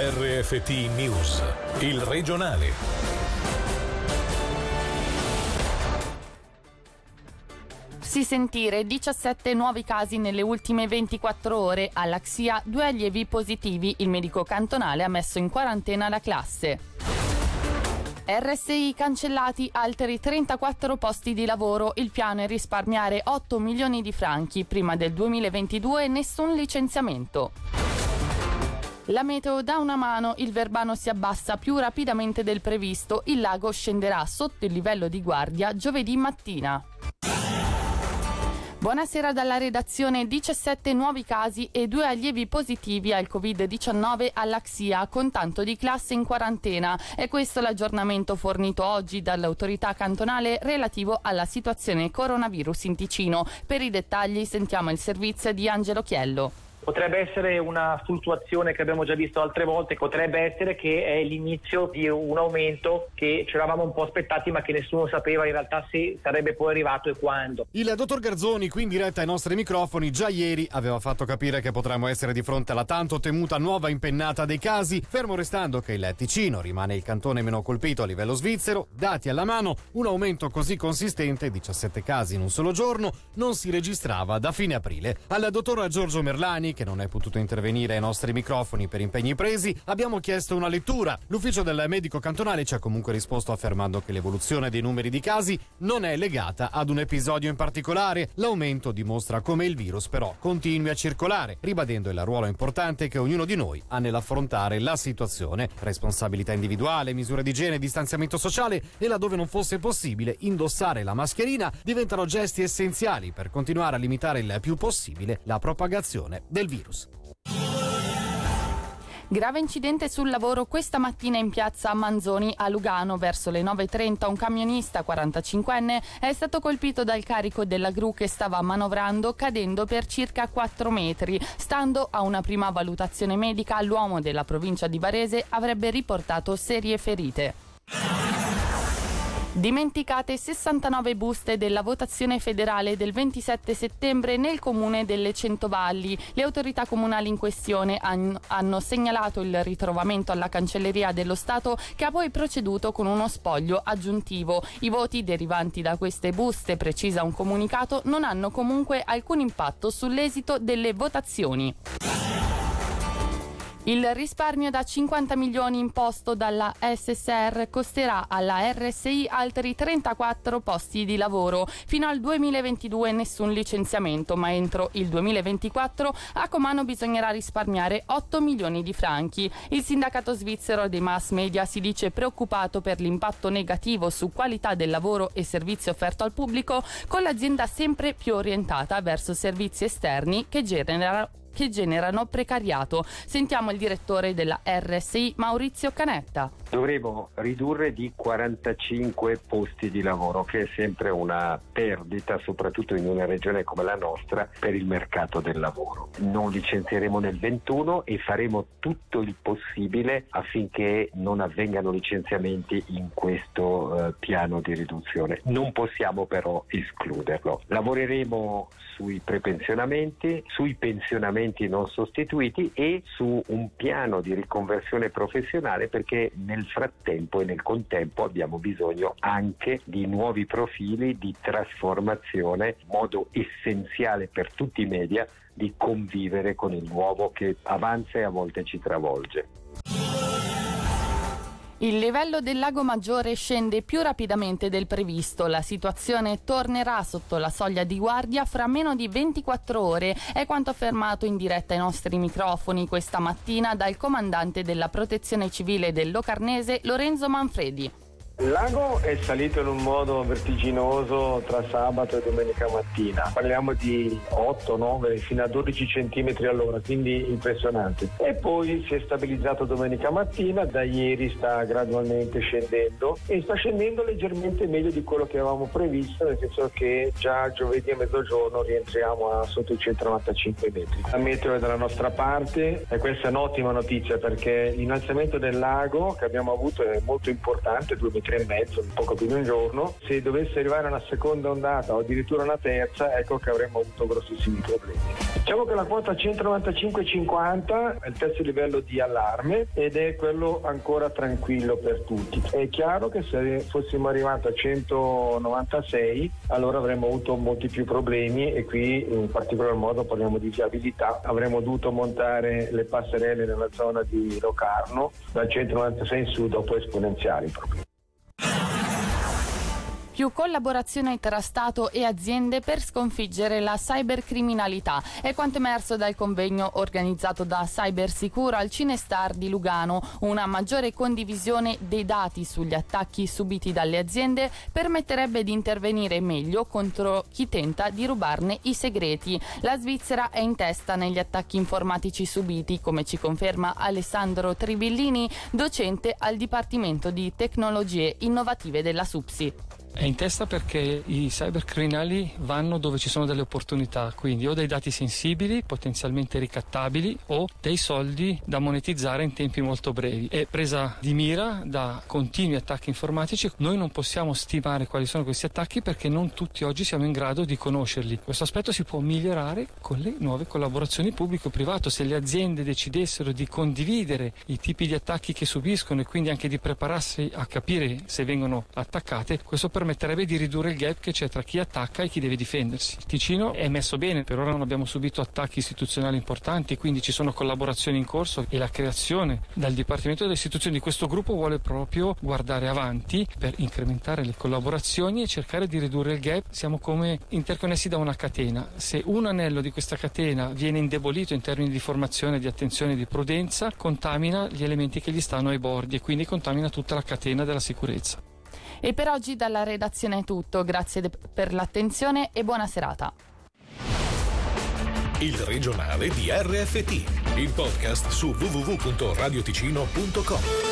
RFT News, il regionale. Si sentire 17 nuovi casi nelle ultime 24 ore. Alla XIA due allievi positivi. Il medico cantonale ha messo in quarantena la classe. RSI cancellati altri 34 posti di lavoro. Il piano è risparmiare 8 milioni di franchi. Prima del 2022 nessun licenziamento. La meteo dà una mano, il Verbano si abbassa più rapidamente del previsto, il lago scenderà sotto il livello di guardia giovedì mattina. Buonasera dalla redazione 17 nuovi casi e due allievi positivi al Covid-19 all'Axia con tanto di classe in quarantena. È questo l'aggiornamento fornito oggi dall'autorità cantonale relativo alla situazione coronavirus in Ticino. Per i dettagli sentiamo il servizio di Angelo Chiello. Potrebbe essere una fluttuazione che abbiamo già visto altre volte, potrebbe essere che è l'inizio di un aumento che ci eravamo un po' aspettati ma che nessuno sapeva in realtà se sarebbe poi arrivato e quando. Il dottor Garzoni, qui in diretta ai nostri microfoni, già ieri aveva fatto capire che potremmo essere di fronte alla tanto temuta nuova impennata dei casi, fermo restando che il Ticino rimane il cantone meno colpito a livello svizzero, dati alla mano, un aumento così consistente, 17 casi in un solo giorno, non si registrava da fine aprile. Al dottor Giorgio Merlani, che non è potuto intervenire ai nostri microfoni per impegni presi, abbiamo chiesto una lettura. L'ufficio del medico cantonale ci ha comunque risposto affermando che l'evoluzione dei numeri di casi non è legata ad un episodio in particolare. L'aumento dimostra come il virus però continui a circolare, ribadendo il ruolo importante che ognuno di noi ha nell'affrontare la situazione. Responsabilità individuale, misure di igiene, distanziamento sociale e laddove non fosse possibile indossare la mascherina diventano gesti essenziali per continuare a limitare il più possibile la propagazione del virus. Grave incidente sul lavoro questa mattina in piazza Manzoni a Lugano. Verso le 9.30 un camionista 45enne è stato colpito dal carico della gru che stava manovrando cadendo per circa 4 metri. Stando a una prima valutazione medica, l'uomo della provincia di Varese avrebbe riportato serie ferite. Dimenticate 69 buste della votazione federale del 27 settembre nel comune delle Centovalli. Le autorità comunali in questione hanno segnalato il ritrovamento alla Cancelleria dello Stato che ha poi proceduto con uno spoglio aggiuntivo. I voti derivanti da queste buste, precisa un comunicato, non hanno comunque alcun impatto sull'esito delle votazioni. Il risparmio da 50 milioni imposto dalla SSR costerà alla RSI altri 34 posti di lavoro. Fino al 2022 nessun licenziamento, ma entro il 2024 a Comano bisognerà risparmiare 8 milioni di franchi. Il sindacato svizzero dei mass media si dice preoccupato per l'impatto negativo su qualità del lavoro e servizi offerto al pubblico, con l'azienda sempre più orientata verso servizi esterni che generano che generano precariato. Sentiamo il direttore della RSI Maurizio Canetta. Dovremo ridurre di 45 posti di lavoro, che è sempre una perdita, soprattutto in una regione come la nostra, per il mercato del lavoro. Non licenzieremo nel 21 e faremo tutto il possibile affinché non avvengano licenziamenti in questo eh, piano di riduzione. Non possiamo però escluderlo. Lavoreremo sui prepensionamenti, sui pensionamenti non sostituiti e su un piano di riconversione professionale perché nel frattempo e nel contempo abbiamo bisogno anche di nuovi profili di trasformazione, modo essenziale per tutti i media di convivere con il nuovo che avanza e a volte ci travolge. Il livello del lago Maggiore scende più rapidamente del previsto. La situazione tornerà sotto la soglia di guardia fra meno di 24 ore, è quanto affermato in diretta ai nostri microfoni questa mattina dal comandante della Protezione Civile del Locarnese Lorenzo Manfredi. Il lago è salito in un modo vertiginoso tra sabato e domenica mattina. Parliamo di 8, 9 fino a 12 cm all'ora, quindi impressionante. E poi si è stabilizzato domenica mattina, da ieri sta gradualmente scendendo e sta scendendo leggermente meglio di quello che avevamo previsto, nel senso che già giovedì a mezzogiorno rientriamo a sotto i 195 metri. La meteo è dalla nostra parte e questa è un'ottima notizia perché l'innalzamento del lago che abbiamo avuto è molto importante, 2 metri litri e mezzo, poco più di un giorno. Se dovesse arrivare una seconda ondata o addirittura una terza, ecco che avremmo avuto grossissimi problemi. Diciamo che la quota 195,50 è il terzo livello di allarme ed è quello ancora tranquillo per tutti. È chiaro che se fossimo arrivati a 196 allora avremmo avuto molti più problemi e qui in particolar modo parliamo di viabilità. Avremmo dovuto montare le passerelle nella zona di Locarno dal 196 in su dopo esponenziali i problemi più collaborazione tra Stato e aziende per sconfiggere la cybercriminalità. È quanto emerso dal convegno organizzato da Cybersicuro al Cinestar di Lugano. Una maggiore condivisione dei dati sugli attacchi subiti dalle aziende permetterebbe di intervenire meglio contro chi tenta di rubarne i segreti. La Svizzera è in testa negli attacchi informatici subiti, come ci conferma Alessandro Tribillini, docente al Dipartimento di Tecnologie Innovative della SUPSI. È in testa perché i cybercriminali vanno dove ci sono delle opportunità, quindi o dei dati sensibili, potenzialmente ricattabili, o dei soldi da monetizzare in tempi molto brevi. È presa di mira da continui attacchi informatici. Noi non possiamo stimare quali sono questi attacchi perché non tutti oggi siamo in grado di conoscerli. Questo aspetto si può migliorare con le nuove collaborazioni pubblico-privato. Se le aziende decidessero di condividere i tipi di attacchi che subiscono e quindi anche di prepararsi a capire se vengono attaccate, questo permetterebbe di ridurre il gap che c'è tra chi attacca e chi deve difendersi. Il Ticino è messo bene, per ora non abbiamo subito attacchi istituzionali importanti, quindi ci sono collaborazioni in corso e la creazione dal Dipartimento delle istituzioni di questo gruppo vuole proprio guardare avanti per incrementare le collaborazioni e cercare di ridurre il gap. Siamo come interconnessi da una catena. Se un anello di questa catena viene indebolito in termini di formazione, di attenzione di prudenza, contamina gli elementi che gli stanno ai bordi e quindi contamina tutta la catena della sicurezza. E per oggi dalla redazione è tutto, grazie de- per l'attenzione e buona serata. Il regionale di RFT, il podcast su www.radioticino.com.